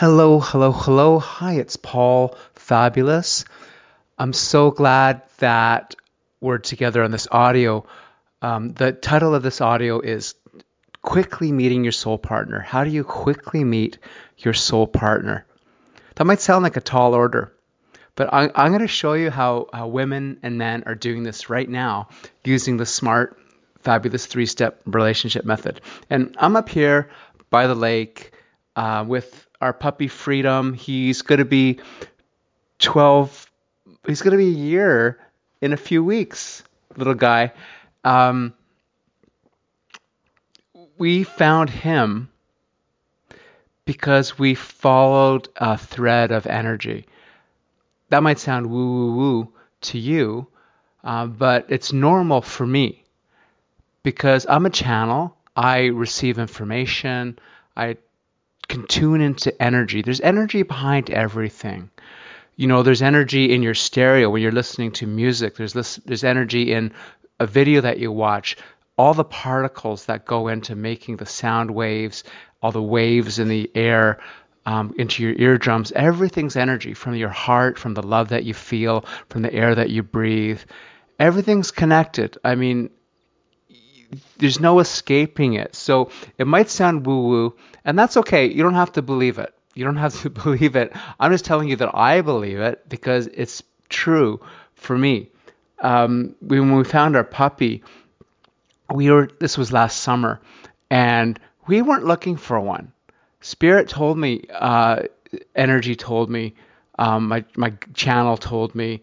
Hello, hello, hello. Hi, it's Paul Fabulous. I'm so glad that we're together on this audio. Um, the title of this audio is Quickly Meeting Your Soul Partner. How do you quickly meet your soul partner? That might sound like a tall order, but I, I'm going to show you how, how women and men are doing this right now using the smart, fabulous three step relationship method. And I'm up here by the lake uh, with our puppy Freedom. He's going to be 12, he's going to be a year in a few weeks, little guy. Um, we found him because we followed a thread of energy. That might sound woo woo woo to you, uh, but it's normal for me because I'm a channel. I receive information. I can tune into energy. There's energy behind everything. You know, there's energy in your stereo when you're listening to music. There's this, there's energy in a video that you watch. All the particles that go into making the sound waves, all the waves in the air, um, into your eardrums. Everything's energy from your heart, from the love that you feel, from the air that you breathe. Everything's connected. I mean, there's no escaping it. So it might sound woo woo, and that's okay. You don't have to believe it. You don't have to believe it. I'm just telling you that I believe it because it's true for me. Um, when we found our puppy, we were this was last summer, and we weren't looking for one. Spirit told me, uh, energy told me, um, my my channel told me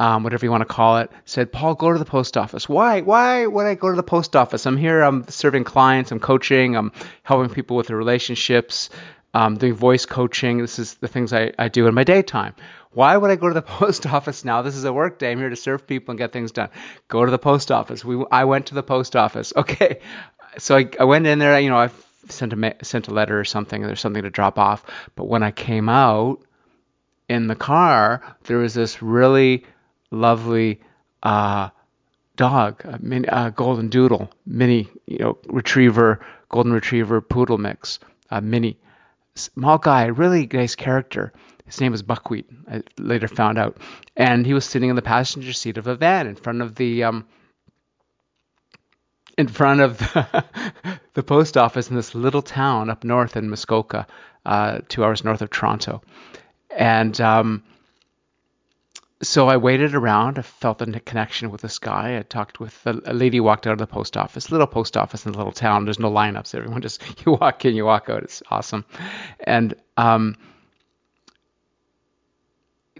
um, whatever you want to call it, said, Paul, go to the post office. Why? Why would I go to the post office? I'm here, I'm serving clients, I'm coaching, I'm helping people with their relationships, um, doing voice coaching. This is the things I, I do in my daytime. Why would I go to the post office now? This is a work day. I'm here to serve people and get things done. Go to the post office. We, I went to the post office. Okay. So I, I went in there, you know, I sent a, sent a letter or something, there's something to drop off. But when I came out in the car, there was this really lovely uh, dog, a, mini, a golden doodle, mini, you know, retriever, golden retriever poodle mix, a mini, small guy, really nice character. His name was Buckwheat. I later found out, and he was sitting in the passenger seat of a van in front of the um, in front of the, the, post office in this little town up north in Muskoka, uh, two hours north of Toronto, and um, so I waited around. I felt a connection with this guy. I talked with a, a, lady walked out of the post office, little post office in a little town. There's no lineups. Everyone just you walk in, you walk out. It's awesome. And um,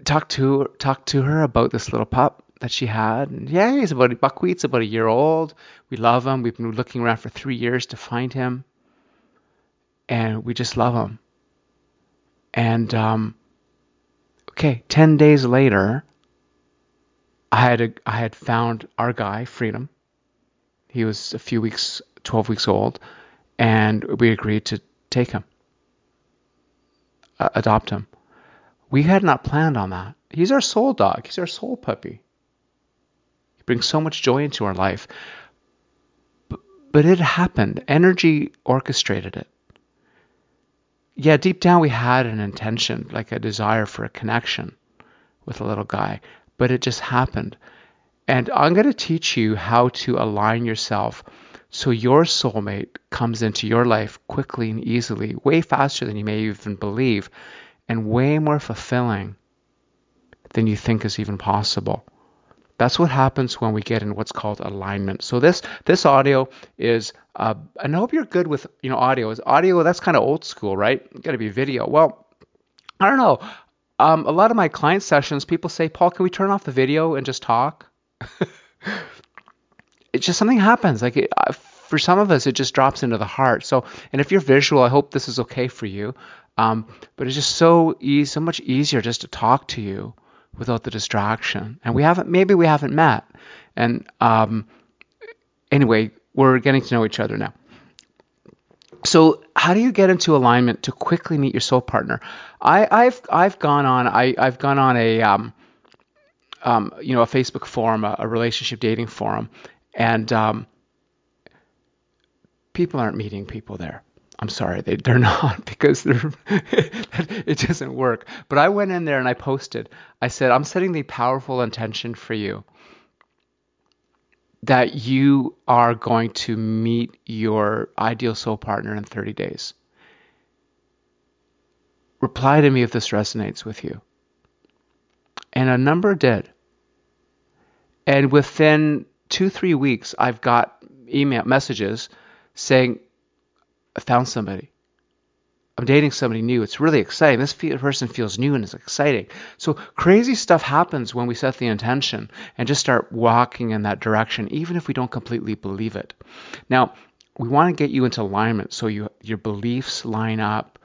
talked to talked to her about this little pup that she had. And yeah, he's about buckwheat's about a year old. We love him. We've been looking around for three years to find him, and we just love him. And um, okay, ten days later I had a, I had found our guy Freedom. He was a few weeks, 12 weeks old, and we agreed to take him, uh, adopt him. We had not planned on that. He's our soul dog. He's our soul puppy. He brings so much joy into our life. But, but it happened. Energy orchestrated it. Yeah, deep down we had an intention, like a desire for a connection with a little guy but it just happened. And I'm going to teach you how to align yourself so your soulmate comes into your life quickly and easily, way faster than you may even believe, and way more fulfilling than you think is even possible. That's what happens when we get in what's called alignment. So this this audio is, uh, and I hope you're good with you know audio. Is audio that's kind of old school, right? Got to be video. Well, I don't know um, a lot of my client sessions, people say, Paul, can we turn off the video and just talk? it's just something happens. Like it, uh, for some of us, it just drops into the heart. So, and if you're visual, I hope this is okay for you. Um, but it's just so easy, so much easier just to talk to you without the distraction. And we haven't, maybe we haven't met. And um, anyway, we're getting to know each other now. So, how do you get into alignment to quickly meet your soul partner? I, have I've gone on I, I've gone on a um, um, you know a Facebook forum, a, a relationship dating forum, and um, people aren't meeting people there. I'm sorry, they, they're not because they're, it doesn't work. But I went in there and I posted. I said, I'm setting the powerful intention for you that you are going to meet your ideal soul partner in 30 days. Reply to me if this resonates with you. And a number did. And within two, three weeks, I've got email messages saying, I found somebody. I'm dating somebody new. It's really exciting. This person feels new and it's exciting. So crazy stuff happens when we set the intention and just start walking in that direction, even if we don't completely believe it. Now, we want to get you into alignment so you, your beliefs line up,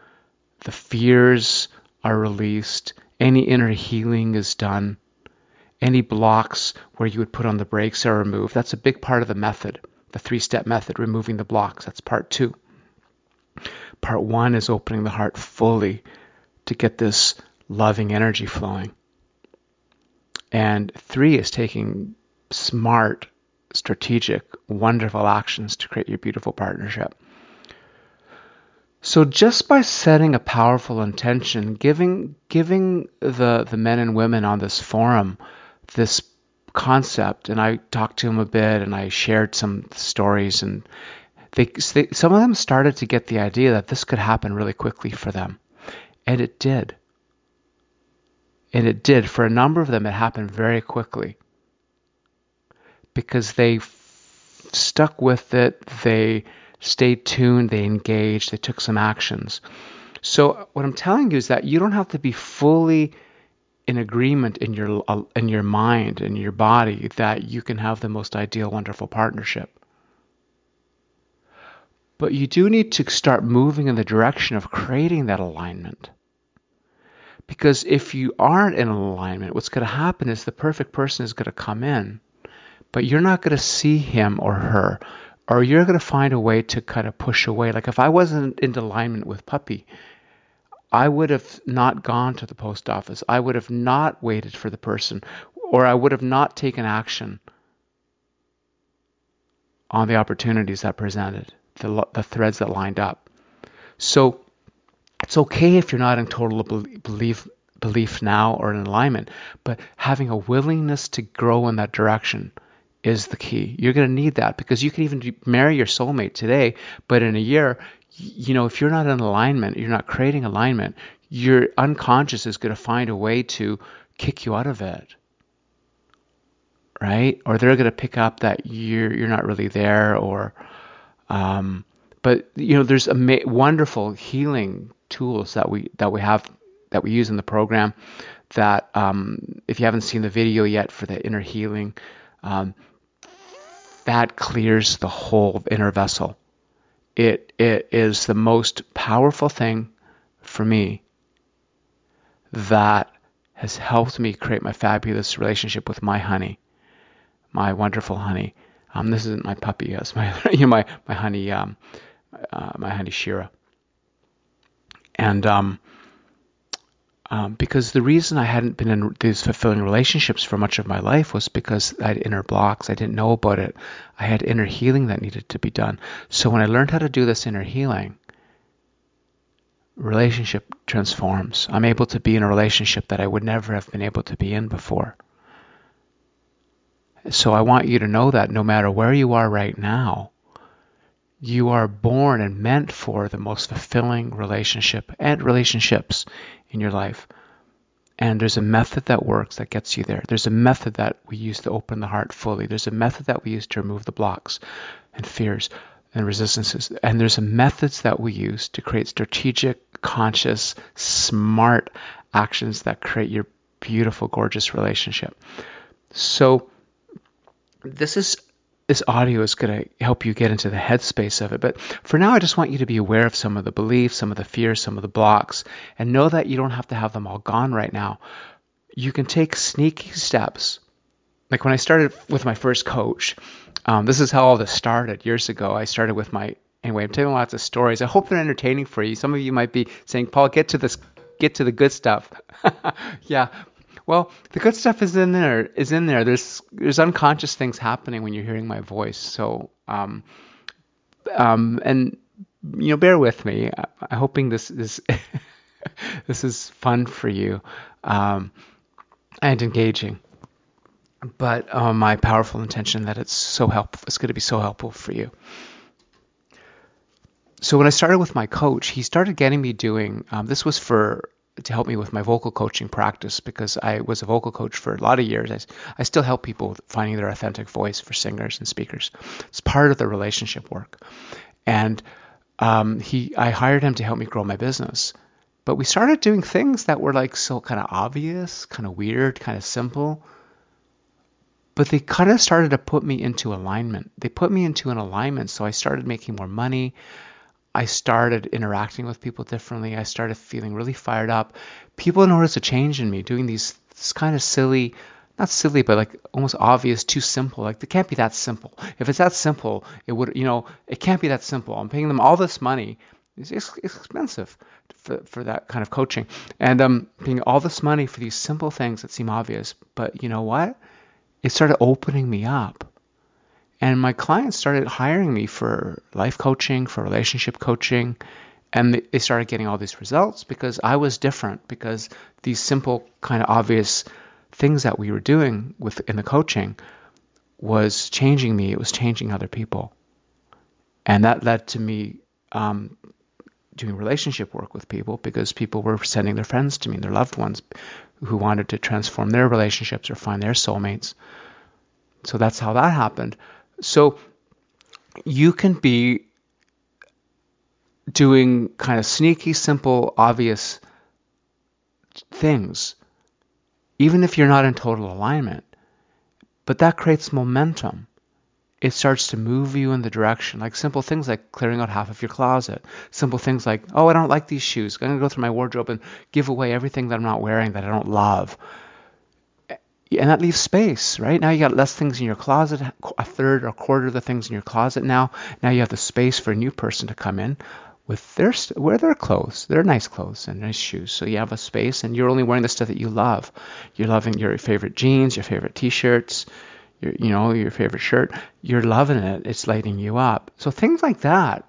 the fears are released, any inner healing is done, any blocks where you would put on the brakes are removed. That's a big part of the method, the three step method, removing the blocks. That's part two. Part one is opening the heart fully to get this loving energy flowing. And three is taking smart, strategic, wonderful actions to create your beautiful partnership. So just by setting a powerful intention, giving giving the the men and women on this forum this concept, and I talked to them a bit, and I shared some stories, and they, some of them started to get the idea that this could happen really quickly for them. And it did. And it did. For a number of them, it happened very quickly because they f- stuck with it, they stayed tuned, they engaged, they took some actions. So, what I'm telling you is that you don't have to be fully in agreement in your uh, in your mind and your body that you can have the most ideal wonderful partnership but you do need to start moving in the direction of creating that alignment. Because if you aren't in alignment, what's going to happen is the perfect person is going to come in, but you're not going to see him or her, or you're going to find a way to kind of push away. Like if I wasn't in alignment with Puppy, I would have not gone to the post office. I would have not waited for the person, or I would have not taken action on the opportunities that presented the, the threads that lined up. So it's okay if you're not in total belief belief now or in alignment, but having a willingness to grow in that direction is the key. You're going to need that because you can even marry your soulmate today, but in a year, you know, if you're not in alignment, you're not creating alignment, your unconscious is going to find a way to kick you out of it. Right? Or they're going to pick up that you're you're not really there or um, but you know, there's ama- wonderful healing tools that we that we have that we use in the program. That um, if you haven't seen the video yet for the inner healing, um, that clears the whole inner vessel. It it is the most powerful thing for me that has helped me create my fabulous relationship with my honey, my wonderful honey. Um, this isn't my puppy. Yes, my you know, my my honey um, uh, my honey Shira. And um, um, because the reason I hadn't been in these fulfilling relationships for much of my life was because I had inner blocks. I didn't know about it. I had inner healing that needed to be done. So when I learned how to do this inner healing, relationship transforms. I'm able to be in a relationship that I would never have been able to be in before. So I want you to know that no matter where you are right now, you are born and meant for the most fulfilling relationship and relationships in your life. And there's a method that works that gets you there. There's a method that we use to open the heart fully. There's a method that we use to remove the blocks and fears and resistances. And there's a methods that we use to create strategic, conscious, smart actions that create your beautiful, gorgeous relationship. So this is this audio is going to help you get into the headspace of it. But for now, I just want you to be aware of some of the beliefs, some of the fears, some of the blocks, and know that you don't have to have them all gone right now. You can take sneaky steps. Like when I started with my first coach, um, this is how all this started years ago. I started with my anyway. I'm telling lots of stories. I hope they're entertaining for you. Some of you might be saying, "Paul, get to this, get to the good stuff." yeah, well, the good stuff is in there. Is in there. There's there's unconscious things happening when you're hearing my voice. So um, um, and you know, bear with me. I, I'm hoping this is this is fun for you um, and engaging. But uh, my powerful intention that it's so helpful. It's going to be so helpful for you. So when I started with my coach, he started getting me doing. Um, this was for to help me with my vocal coaching practice because I was a vocal coach for a lot of years. I, I still help people finding their authentic voice for singers and speakers. It's part of the relationship work. And um, he, I hired him to help me grow my business. But we started doing things that were like so kind of obvious, kind of weird, kind of simple. But they kind of started to put me into alignment. They put me into an alignment. So I started making more money. I started interacting with people differently. I started feeling really fired up. People noticed a change in me doing these this kind of silly, not silly, but like almost obvious, too simple. Like it can't be that simple. If it's that simple, it would, you know, it can't be that simple. I'm paying them all this money. It's, it's expensive for, for that kind of coaching. And um, paying all this money for these simple things that seem obvious. But you know what? It started opening me up and my clients started hiring me for life coaching, for relationship coaching, and they started getting all these results because I was different because these simple kind of obvious things that we were doing with in the coaching was changing me. It was changing other people, and that led to me um, doing relationship work with people because people were sending their friends to me, their loved ones, who wanted to transform their relationships or find their soulmates. So that's how that happened. So you can be doing kind of sneaky, simple, obvious things, even if you're not in total alignment. But that creates momentum. It starts to move you in the direction, like simple things like clearing out half of your closet. Simple things like, oh, I don't like these shoes. I'm going to go through my wardrobe and give away everything that I'm not wearing that I don't love and that leaves space, right? Now you got less things in your closet, a third or a quarter of the things in your closet now. Now you have the space for a new person to come in with their wear their clothes, their nice clothes and nice shoes. So you have a space, and you're only wearing the stuff that you love. You're loving your favorite jeans, your favorite T-shirts, your you know your favorite shirt. You're loving it. It's lighting you up. So things like that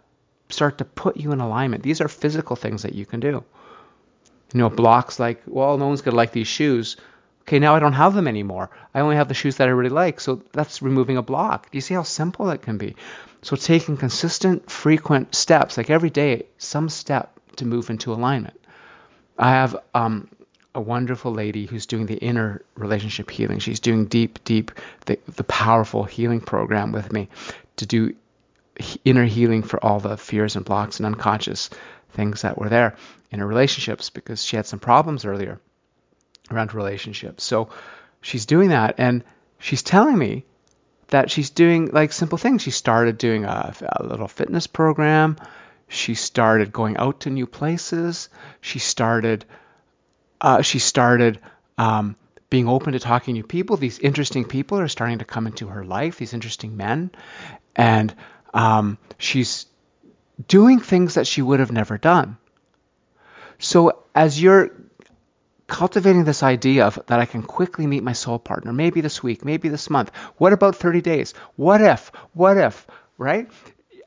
start to put you in alignment. These are physical things that you can do. You know, blocks like, well, no one's gonna like these shoes Okay, now I don't have them anymore. I only have the shoes that I really like. So that's removing a block. Do you see how simple that can be? So taking consistent, frequent steps, like every day, some step to move into alignment. I have um, a wonderful lady who's doing the inner relationship healing. She's doing deep, deep, the, the powerful healing program with me to do inner healing for all the fears and blocks and unconscious things that were there in her relationships because she had some problems earlier around relationships. So she's doing that and she's telling me that she's doing like simple things. She started doing a, a, little fitness program. She started going out to new places. She started uh, she started um, being open to talking to people. These interesting people are starting to come into her life. These interesting men, and um, she's doing things that she would have never done. So as you're cultivating this idea of that I can quickly meet my soul partner, maybe this week, maybe this month. What about 30 days? What if? What if? Right?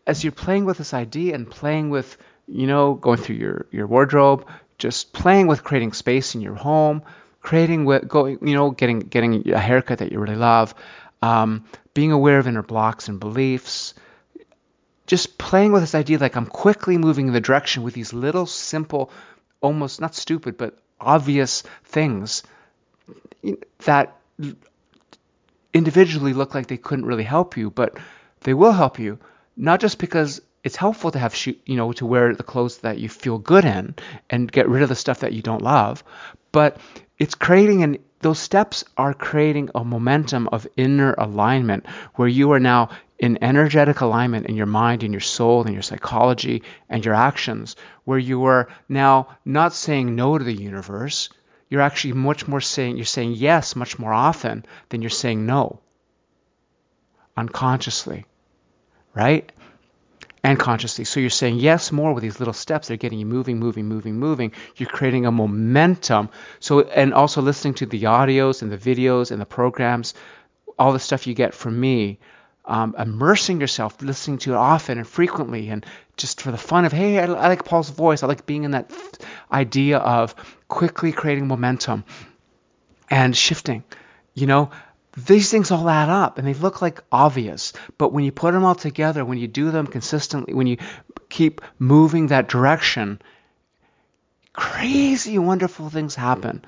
As you're playing with this idea and playing with, you know, going through your, your wardrobe, just playing with creating space in your home, creating with going, you know, getting getting a haircut that you really love, um, being aware of inner blocks and beliefs, just playing with this idea like I'm quickly moving in the direction with these little simple, almost not stupid, but obvious things that individually look like they couldn't really help you, but they will help you, not just because it's helpful to have you know to wear the clothes that you feel good in and get rid of the stuff that you don't love, but it's creating an those steps are creating a momentum of inner alignment where you are now in energetic alignment in your mind, in your soul, in your psychology, and your actions, where you are now not saying no to the universe. You're actually much more saying, you're saying yes much more often than you're saying no. Unconsciously, right? And consciously. So you're saying yes more with these little steps. They're getting you moving, moving, moving, moving. You're creating a momentum. So, and also listening to the audios and the videos and the programs, all the stuff you get from me um, immersing yourself, listening to it often and frequently, and just for the fun of, hey, I, I like Paul's voice. I like being in that idea of quickly creating momentum and shifting. You know, these things all add up and they look like obvious, but when you put them all together, when you do them consistently, when you keep moving that direction, crazy, wonderful things happen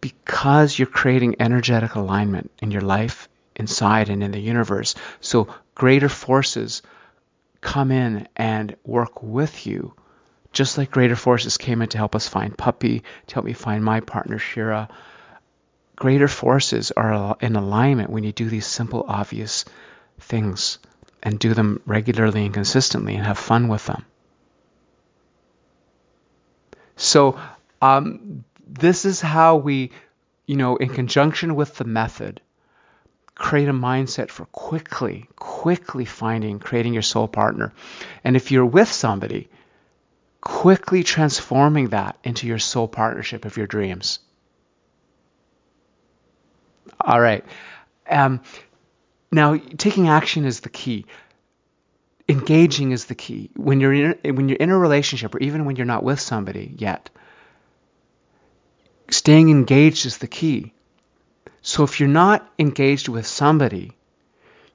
because you're creating energetic alignment in your life, inside, and in the universe. So greater forces come in and work with you, just like greater forces came in to help us find Puppy, to help me find my partner, Shira. Greater forces are in alignment when you do these simple, obvious things and do them regularly and consistently and have fun with them. So, um, this is how we, you know, in conjunction with the method, create a mindset for quickly, quickly finding, creating your soul partner. And if you're with somebody, quickly transforming that into your soul partnership of your dreams. All right. Um, now, taking action is the key. Engaging is the key. When you're in, when you're in a relationship, or even when you're not with somebody yet, staying engaged is the key. So if you're not engaged with somebody,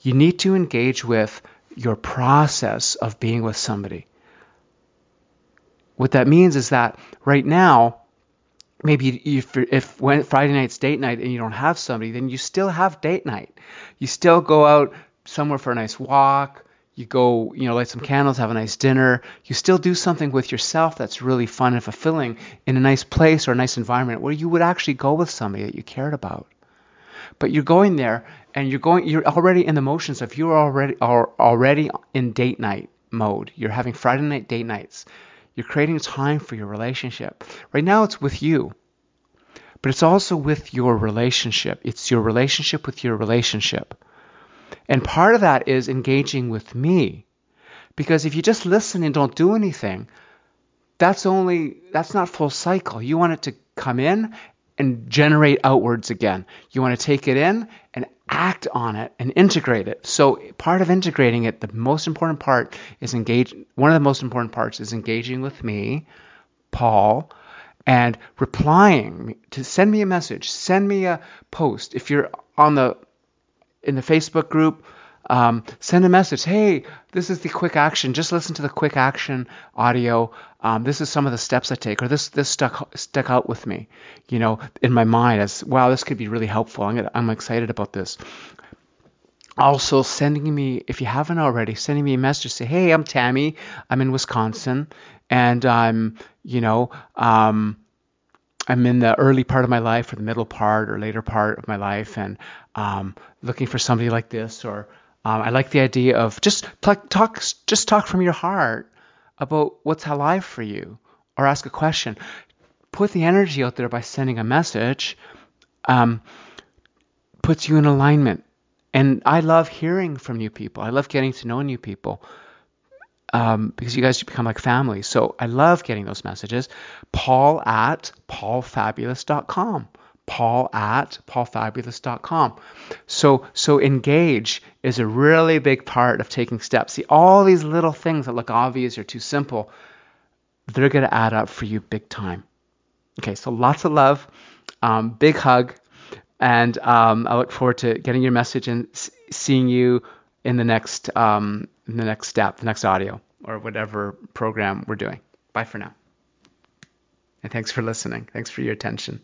you need to engage with your process of being with somebody. What that means is that right now, maybe if, if when Friday night's date night and you don't have somebody, then you still have date night. You still go out somewhere for a nice walk you go, you know, light some candles, have a nice dinner. You still do something with yourself that's really fun and fulfilling in a nice place or a nice environment where you would actually go with somebody that you cared about. But you're going there and you're going you're already in the motions of you're already are already in date night mode. You're having Friday night date nights. You're creating time for your relationship. Right now it's with you. But it's also with your relationship. It's your relationship with your relationship. And part of that is engaging with me. Because if you just listen and don't do anything, that's only that's not full cycle. You want it to come in and generate outwards again. You want to take it in and act on it and integrate it. So part of integrating it, the most important part is engage one of the most important parts is engaging with me, Paul, and replying to send me a message, send me a post. If you're on the in the Facebook group, um, send a message. Hey, this is the quick action. Just listen to the quick action audio. Um, this is some of the steps I take, or this this stuck stuck out with me, you know, in my mind as wow, this could be really helpful. I'm I'm excited about this. Also, sending me, if you haven't already, sending me a message. Say, hey, I'm Tammy. I'm in Wisconsin, and I'm, you know, um, I'm in the early part of my life, or the middle part, or later part of my life, and um, looking for somebody like this, or um, I like the idea of just talk, talk, just talk from your heart about what's alive for you, or ask a question. Put the energy out there by sending a message. Um, puts you in alignment. And I love hearing from new people. I love getting to know new people um, because you guys become like family. So I love getting those messages. Paul at paulfabulous.com paul at paulfabulous.com. So, so engage is a really big part of taking steps. See, all these little things that look obvious or too simple, they're going to add up for you big time. Okay, so lots of love, um, big hug, and um, I look forward to getting your message and seeing you in the next um, in the next step, the next audio, or whatever program we're doing. Bye for now. And thanks for listening. Thanks for your attention.